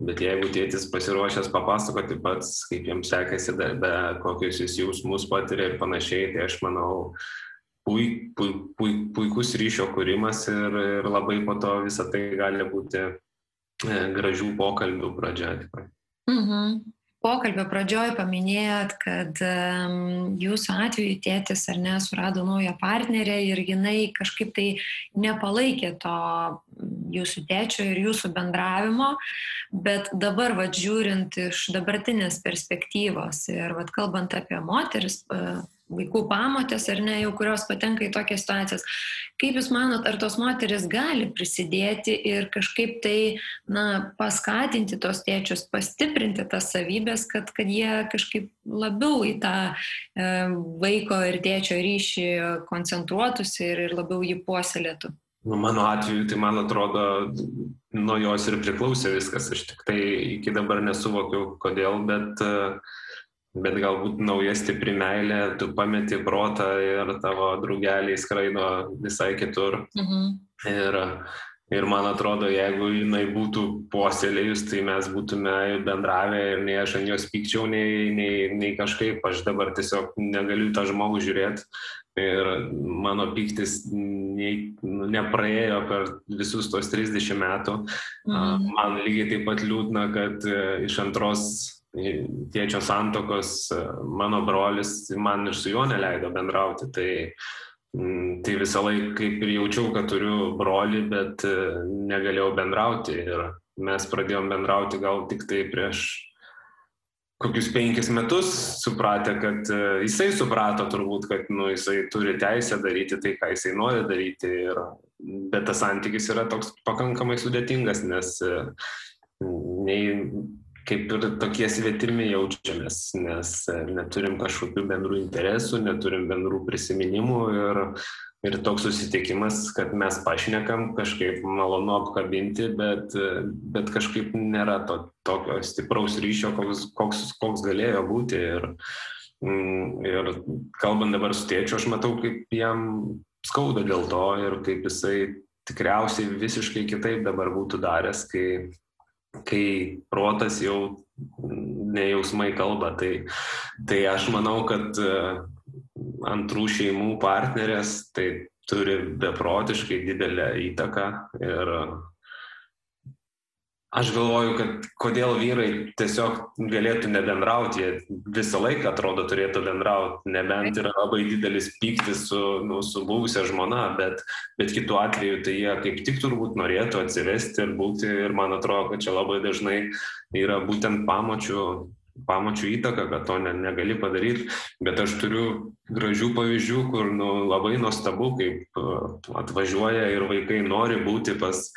Bet jeigu tėtis pasiruošęs papasakoti pats, kaip jiems sekėsi darbe, kokius jis jausmus patiria ir panašiai, tai aš manau, puik, puik, puik, puikus ryšio kūrimas ir, ir labai po to visą tai gali būti e, gražių pokalbių pradžia. Mhm pokalbio pradžioj paminėjot, kad um, jūsų atveju tėtis ar ne surado naują partnerę ir jinai kažkaip tai nepalaikė to jūsų tėčio ir jūsų bendravimo, bet dabar, vad žiūrint iš dabartinės perspektyvos ir vad kalbant apie moteris, uh, vaikų pamotės ar ne, jau kurios patenka į tokias situacijas. Kaip Jūs manot, ar tos moteris gali prisidėti ir kažkaip tai, na, paskatinti tos tėčius, pastiprinti tas savybės, kad, kad jie kažkaip labiau į tą e, vaiko ir tėčio ryšį koncentruotųsi ir, ir labiau jį puoselėtų? Nu, mano atveju, tai man atrodo, nuo jos ir priklausė viskas. Aš tik tai iki dabar nesuvokiau, kodėl, bet uh, bet galbūt nauja stipri meilė, tu pameti protą ir tavo draugeliai skraido visai kitur. Mhm. Ir, ir man atrodo, jeigu jinai būtų puoselėjus, tai mes būtume bendravę ir nei aš ant jos pykčiau, nei, nei, nei kažkaip, aš dabar tiesiog negaliu tą žmogų žiūrėti. Ir mano pyktis nei, nepraėjo per visus tos 30 metų. Mhm. Man lygiai taip pat liūdna, kad e, iš antros tėčio santokos mano brolis man ir su juo neleido bendrauti. Tai, mm, tai visą laiką kaip ir jaučiau, kad turiu brolį, bet e, negalėjau bendrauti. Ir mes pradėjom bendrauti gal tik tai prieš kokius penkis metus supratę, kad e, jisai suprato turbūt, kad nu, jisai turi teisę daryti tai, ką jisai nori daryti. Ir, bet tas santykis yra toks pakankamai sudėtingas, nes e, nei kaip ir tokie svetimi jaučiamės, nes e, neturim kažkokių bendrų interesų, neturim bendrų prisiminimų ir, ir toks susitikimas, kad mes pašnekam, kažkaip malonu apkabinti, bet, e, bet kažkaip nėra to, tokio stipraus ryšio, koks, koks, koks galėjo būti. Ir, mm, ir kalbant dabar su tėčiu, aš matau, kaip jam skauda dėl to ir kaip jisai tikriausiai visiškai kitaip dabar būtų daręs, kai kai protas jau nejausmai kalba. Tai, tai aš manau, kad e, antrų šeimų partnerės tai turi beprotiškai didelę įtaką ir Aš galvoju, kad kodėl vyrai tiesiog galėtų nebendrauti, jie visą laiką atrodo turėtų bendrauti, nebent yra labai didelis pyktis su, nu, su buvusia žmona, bet, bet kitu atveju tai jie kaip tik turbūt norėtų atsivesti ir būti ir man atrodo, kad čia labai dažnai yra būtent pamočių pamačių įtaką, kad to ne, negali padaryti, bet aš turiu gražių pavyzdžių, kur nu, labai nuostabu, kaip atvažiuoja ir vaikai nori būti pas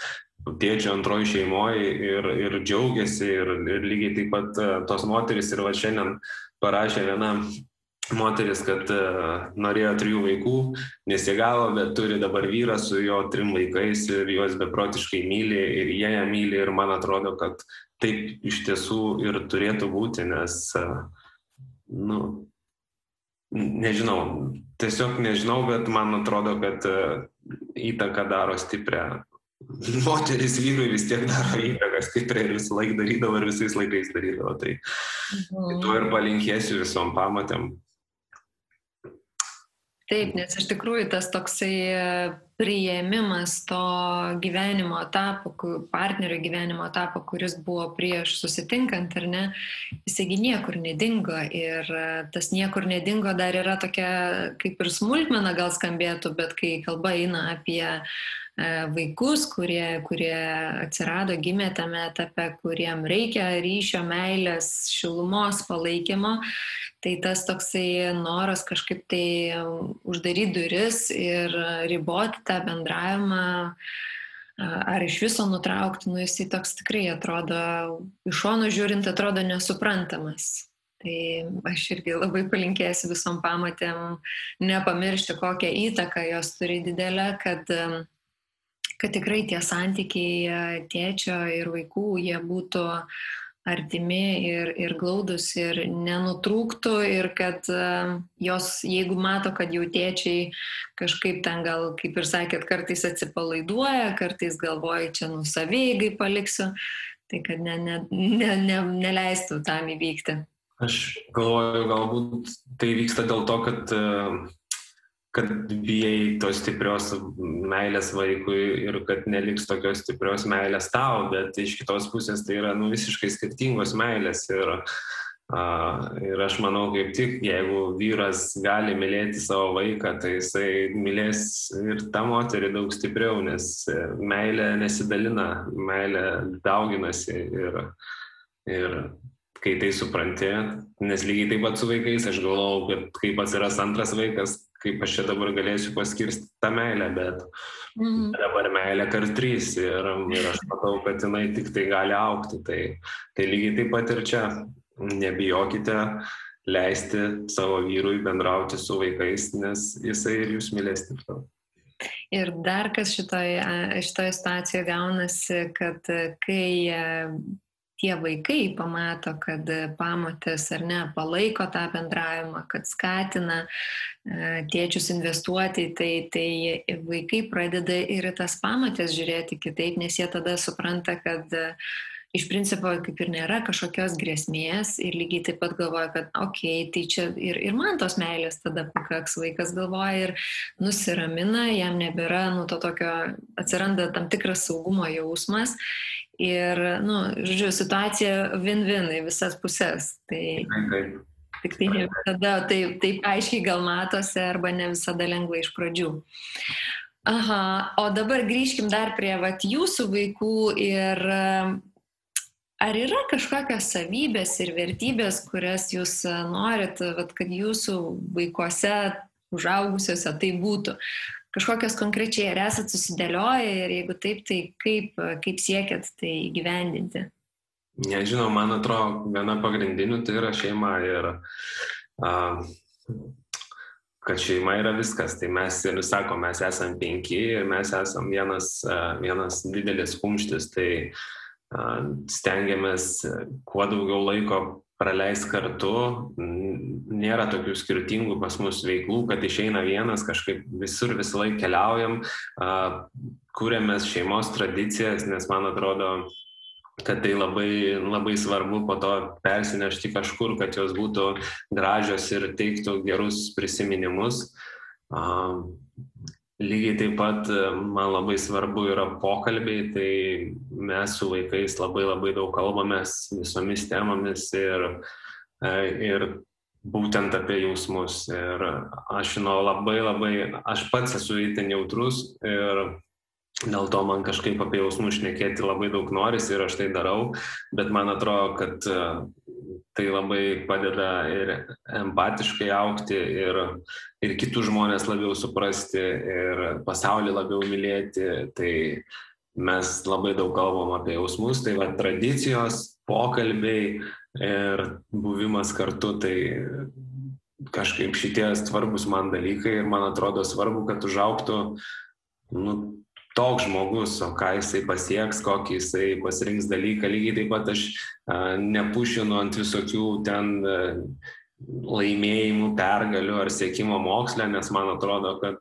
tėčio antroji šeimoje ir, ir džiaugiasi ir, ir lygiai taip pat e, tos moteris ir va šiandien parašė viena moteris, kad uh, norėjo trijų vaikų, nesigavo, bet turi dabar vyrą su jo trim vaikais ir juos beprotiškai myli ir jie ją myli ir man atrodo, kad taip iš tiesų ir turėtų būti, nes, uh, nu, nežinau, tiesiog nežinau, bet man atrodo, kad įtaka daro stiprią moteris vyrui vis tiek daro įtaką stipriai ir visą laiką darydavo ir visais laikais darydavo. Tai, mhm. to ir palinkėsiu visom pamatėm. Taip, nes iš tikrųjų tas toksai priėmimas to gyvenimo etapo, partnerio gyvenimo etapo, kuris buvo prieš susitinkant ar ne, jisai niekur nedingo ir tas niekur nedingo dar yra tokia kaip ir smulkmena gal skambėtų, bet kai kalba eina apie E, vaikus, kurie, kurie atsirado, gimė tame etape, kuriem reikia ryšio, meilės, šilumos, palaikymo. Tai tas toksai noras kažkaip tai uždaryti duris ir riboti tą bendravimą ar iš viso nutraukti, nu jisai toks tikrai atrodo, iš šono žiūrint, atrodo nesuprantamas. Tai aš irgi labai palinkėsiu visom pamatėm nepamiršti, kokią įtaką jos turi didelę, kad kad tikrai tie santykiai e, tėčio ir vaikų, jie būtų artimi ir, ir glaudus ir nenutrūktų ir kad uh, jos, jeigu mato, kad jų tėčiai kažkaip ten gal, kaip ir sakėt, kartais atsipalaiduoja, kartais galvoja, čia nusaveigai paliksiu, tai kad ne, ne, ne, ne, neleistų tam įvykti. Aš galvoju, galbūt tai vyksta dėl to, kad uh, kad bijai tos stiprios meilės vaikui ir kad neliks tokios stiprios meilės tau, bet iš kitos pusės tai yra nu, visiškai skirtingos meilės. Ir, uh, ir aš manau, kaip tik, jeigu vyras gali mylėti savo vaiką, tai jisai mylės ir tą moterį daug stipriau, nes meilė nesidalina, meilė dauginasi. Ir, ir kai tai supranti, nes lygiai taip pat su vaikais, aš galvojau, kad kaip atsiras antras vaikas, kaip aš čia dabar galėsiu paskirsti tą meilę, bet mm. dabar meilė kart trys ir, ir aš matau, kad jinai tik tai gali aukti. Tai, tai lygiai taip pat ir čia nebijokite leisti savo vyrui bendrauti su vaikais, nes jisai ir jūs mylės tik to. Ir dar kas šitoje, šitoje situacijoje gaunasi, kad kai tie vaikai pamato, kad pamotės ar ne palaiko tą bendravimą, kad skatina e, tėčius investuoti, tai, tai vaikai pradeda ir tas pamotės žiūrėti kitaip, nes jie tada supranta, kad iš principo kaip ir nėra kažkokios grėsmės ir lygiai taip pat galvoja, kad okei, okay, tai čia ir, ir man tos meilės tada pakaks, vaikas galvoja ir nusiramina, jam nebėra, nu, to tokio atsiranda tam tikras saugumo jausmas Ir, nu, žodžiu, situacija win-win į visas pusės. Tai, tik tai ne visada taip, taip aiškiai gal matosi arba ne visada lengva iš pradžių. Aha, o dabar grįžkim dar prie vat, jūsų vaikų ir ar yra kažkokios savybės ir vertybės, kurias jūs norit, vat, kad jūsų vaikuose užaugusiuose tai būtų kažkokios konkrečiai, ar esat susidėlioję ir jeigu taip, tai kaip, kaip siekėt tai įgyvendinti? Nežinau, man atrodo, viena pagrindinių tai yra šeima ir a, kad šeima yra viskas. Tai mes ir sakom, mes esame penki ir mes esame vienas, vienas didelis kumštis, tai stengiamės kuo daugiau laiko praleist kartu, nėra tokių skirtingų pas mus veiklų, kad išeina vienas, kažkaip visur visą laiką keliaujam, kūrėmės šeimos tradicijas, nes man atrodo, kad tai labai, labai svarbu po to persinešti kažkur, kad jos būtų gražios ir teiktų gerus prisiminimus. Lygiai taip pat e, man labai svarbu yra pokalbiai, tai mes su vaikais labai labai daug kalbamės visomis temomis ir, e, ir būtent apie jausmus. Ir aš žinau labai labai, aš pats esu įtin jautrus ir dėl to man kažkaip apie jausmus šnekėti labai daug norisi ir aš tai darau, bet man atrodo, kad e, tai labai padeda ir empatiškai aukti ir, ir kitus žmonės labiau suprasti ir pasaulį labiau mylėti. Tai mes labai daug kalbam apie jausmus, tai va tradicijos, pokalbiai ir buvimas kartu, tai kažkaip šitie svarbus man dalykai ir man atrodo svarbu, kad užauktų nu, toks žmogus, o ką jisai pasieks, kokį jisai pasirinks dalyką. Lygiai taip pat aš nepušinu ant visokių ten laimėjimų, pergalių ar sėkimo mokslę, nes man atrodo, kad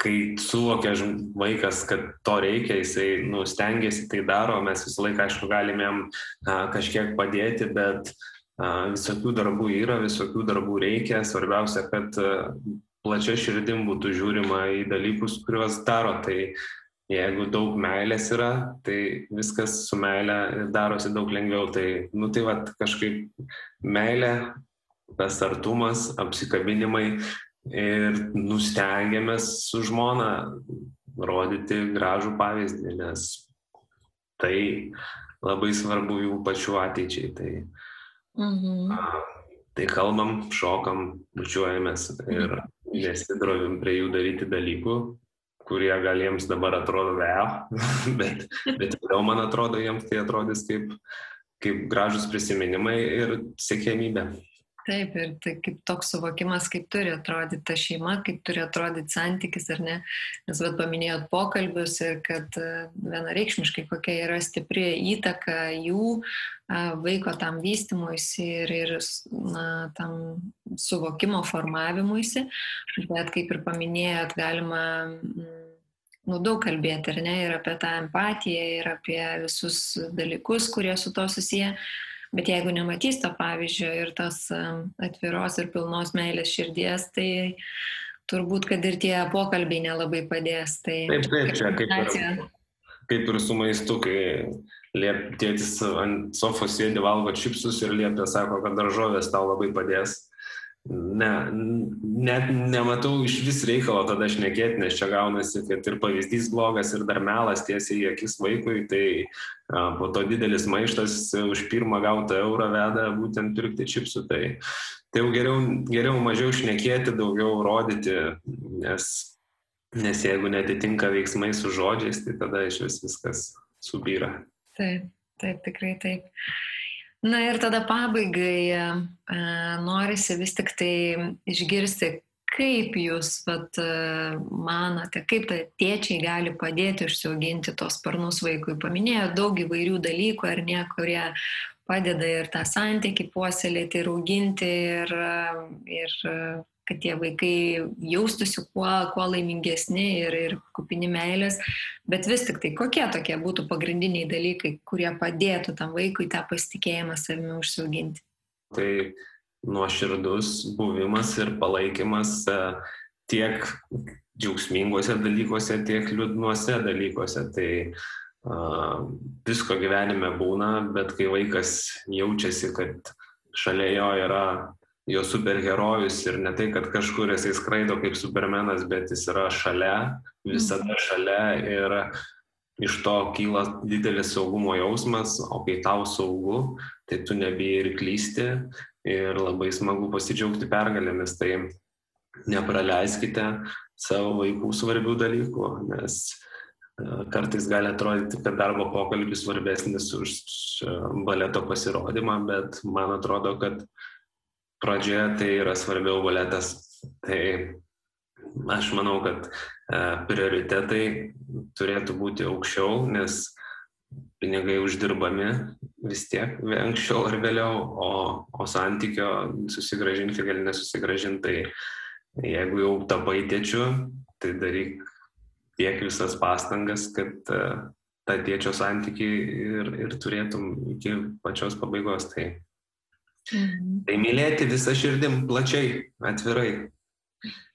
kai suvokia vaikas, kad to reikia, jisai nu, stengiasi tai daro, mes visą laiką, aišku, galime jam kažkiek padėti, bet visokių darbų yra, visokių darbų reikia, svarbiausia, kad plačia širdim būtų žiūrima į dalykus, kuriuos daro. Tai jeigu daug meilės yra, tai viskas su meilė darosi daug lengviau. Tai, nu tai va, kažkaip meilė, tas artumas, apsikabinimai ir nustengiamės su žmona rodyti gražų pavyzdį, nes tai labai svarbu jų pačių ateičiai. Tai, mhm. Tai kalbam, šokam, bučiuojamės ir nesidrovim prie jų daryti dalykų, kurie gal jiems dabar atrodo vėl, <laughs> bet, bet vėliau man atrodo, jiems tai atrodys kaip, kaip gražus prisiminimai ir sėkmybė. Taip, ir tai kaip toks suvokimas, kaip turi atrodyti ta šeima, kaip turi atrodyti santykis, ar ne? Nes vad paminėjot pokalbius ir kad e, vienareikšmiškai kokia yra stipri įtaka jų vaiko tam vystimuisi ir, ir na, tam suvokimo formavimuisi, bet kaip ir paminėjot, galima nu, daug kalbėti, ar ne, ir apie tą empatiją, ir apie visus dalykus, kurie su to susiję. Bet jeigu nematys to pavyzdžio ir tos atviros ir pilnos meilės širdies, tai turbūt, kad ir tie pokalbiai nelabai padės. Tai taip, taip, čia kaip ir, kaip ir su maistu, kai liep, tėtis ant sofos sėdi, valgo čipsus ir liepia, sako, kad daržovės tau labai padės. Ne, net nematau iš vis reikalo tada šnekėti, nes čia gaunasi, kad ir pavyzdys blogas, ir dar melas tiesiai į akis vaikui, tai a, po to didelis maištas už pirmą gautą eurą veda būtent pirkti čipsų. Tai, tai jau geriau, geriau mažiau šnekėti, daugiau rodyti, nes, nes jeigu netitinka veiksmai su žodžiais, tai tada iš vis viskas subyra. Taip, taip, tikrai taip. Na ir tada pabaigai e, norisi vis tik tai išgirsti, kaip jūs vat, e, manote, kaip tai tėčiai gali padėti užsiauginti tos sparnus vaikui. Paminėjo daug įvairių dalykų, ar ne, kurie padeda ir tą santykį puoselėti ir auginti ir, ir kad tie vaikai jaustųsi kuo, kuo laimingesni ir, ir kupini meilės, bet vis tik tai kokie tokie būtų pagrindiniai dalykai, kurie padėtų tam vaikui tą pasitikėjimą savimi užsiauginti. Tai nuoširdus buvimas ir palaikymas e, tiek džiaugsminguose dalykuose, tiek liūdnuose dalykuose. Tai uh, visko gyvenime būna, bet kai vaikas jaučiasi, kad šalia jo yra jo superherojus ir ne tai, kad kažkur jisai skraido kaip supermenas, bet jis yra šalia, visada mhm. šalia ir iš to kyla didelis saugumo jausmas, o kai tau saugu, tai tu nebijai ir klysti ir labai smagu pasidžiaugti pergalėmis, tai nepraleiskite savo vaikų svarbių dalykų, nes e, kartais gali atrodyti, kad darbo pokalbis svarbesnis už e, baleto pasirodymą, bet man atrodo, kad pradžioje tai yra svarbiau baletas. Tai aš manau, kad e, prioritetai turėtų būti aukščiau, nes pinigai uždirbami vis tiek anksčiau ar vėliau, o, o santykio susigražinti gali nesusigražinti. Tai jeigu jau tapai tėčiu, tai daryk tiek visas pastangas, kad uh, tą tėčio santyki ir, ir turėtum iki pačios pabaigos. Tai Mhm. Tai mylėti visą širdim plačiai, atvirai.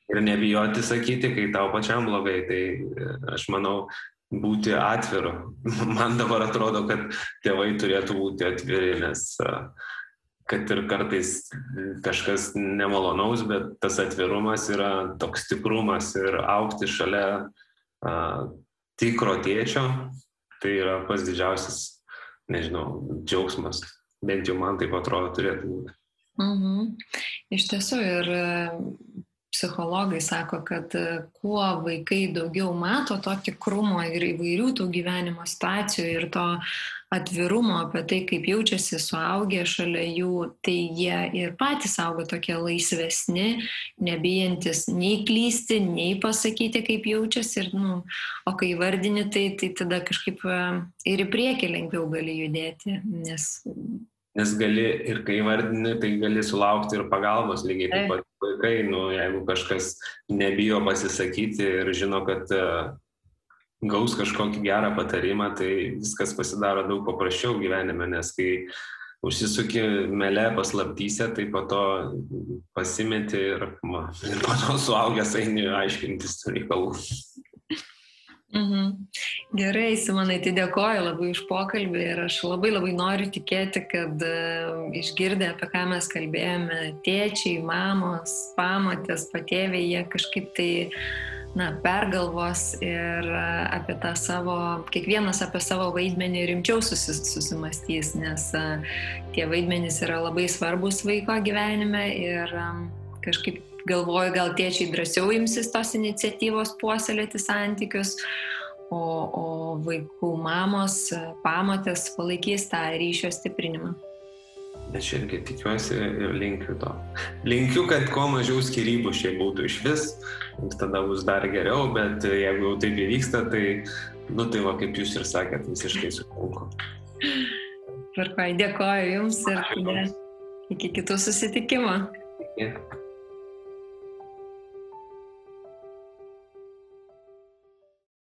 Ir nebijoti sakyti, kai tau pačiam blogai. Tai e, aš manau, būti atviru. <laughs> Man dabar atrodo, kad tėvai turėtų būti atviri, nes e, kad ir kartais kažkas nemalonaus, bet tas atvirumas yra toks stiprumas ir aukti šalia a, tikro tėčio, tai yra pas didžiausias, nežinau, džiaugsmas bent jau man taip atrodo turėtų būti. Mhm. Iš tiesų ir e, psichologai sako, kad e, kuo vaikai daugiau mato to tikrumo ir įvairių tų gyvenimo situacijų ir to atvirumo apie tai, kaip jaučiasi suaugę šalia jų, tai jie ir patys auga tokie laisvesni, nebijantis nei klysti, nei pasakyti, kaip jaučiasi. Ir, nu, o kai vardini, tai, tai tada kažkaip e, ir į priekį lengviau gali judėti, nes nes gali ir kai vardini, tai gali sulaukti ir pagalbos lygiai taip pat vaikai, nu, jeigu kažkas nebijo pasisakyti ir žino, kad uh, gaus kažkokį gerą patarimą, tai viskas pasidaro daug paprasčiau gyvenime, nes kai užsisuki melė paslaptyse, tai po to pasimeti ir, ma, ir po to suaugęs eini aiškintis reikalų. Mhm. Gerai, Simonai, tai dėkoju labai už pokalbį ir aš labai labai noriu tikėti, kad uh, išgirdę, apie ką mes kalbėjome, tėčiai, mamos, pamatės, patėviai, jie kažkaip tai na, pergalvos ir uh, apie tą savo, kiekvienas apie savo vaidmenį rimčiau susis, susimastys, nes uh, tie vaidmenys yra labai svarbus vaiko gyvenime ir kažkaip galvoju, gal tėčiai drąsiau imsis tos iniciatyvos puoselėti santykius, o, o vaikų mamos, pamatės palaikys tą ryšio stiprinimą. Aš irgi tikiuosi ir linkiu to. Linkiu, kad kuo mažiau skirybų šiai būtų iš vis, tada bus dar geriau, bet jeigu jau taip įvyksta, tai, nu tai va, kaip jūs ir sakėt, visiškai sutinku. Tvarkoj, dėkoju Jums ir iki kitų susitikimų. Iki.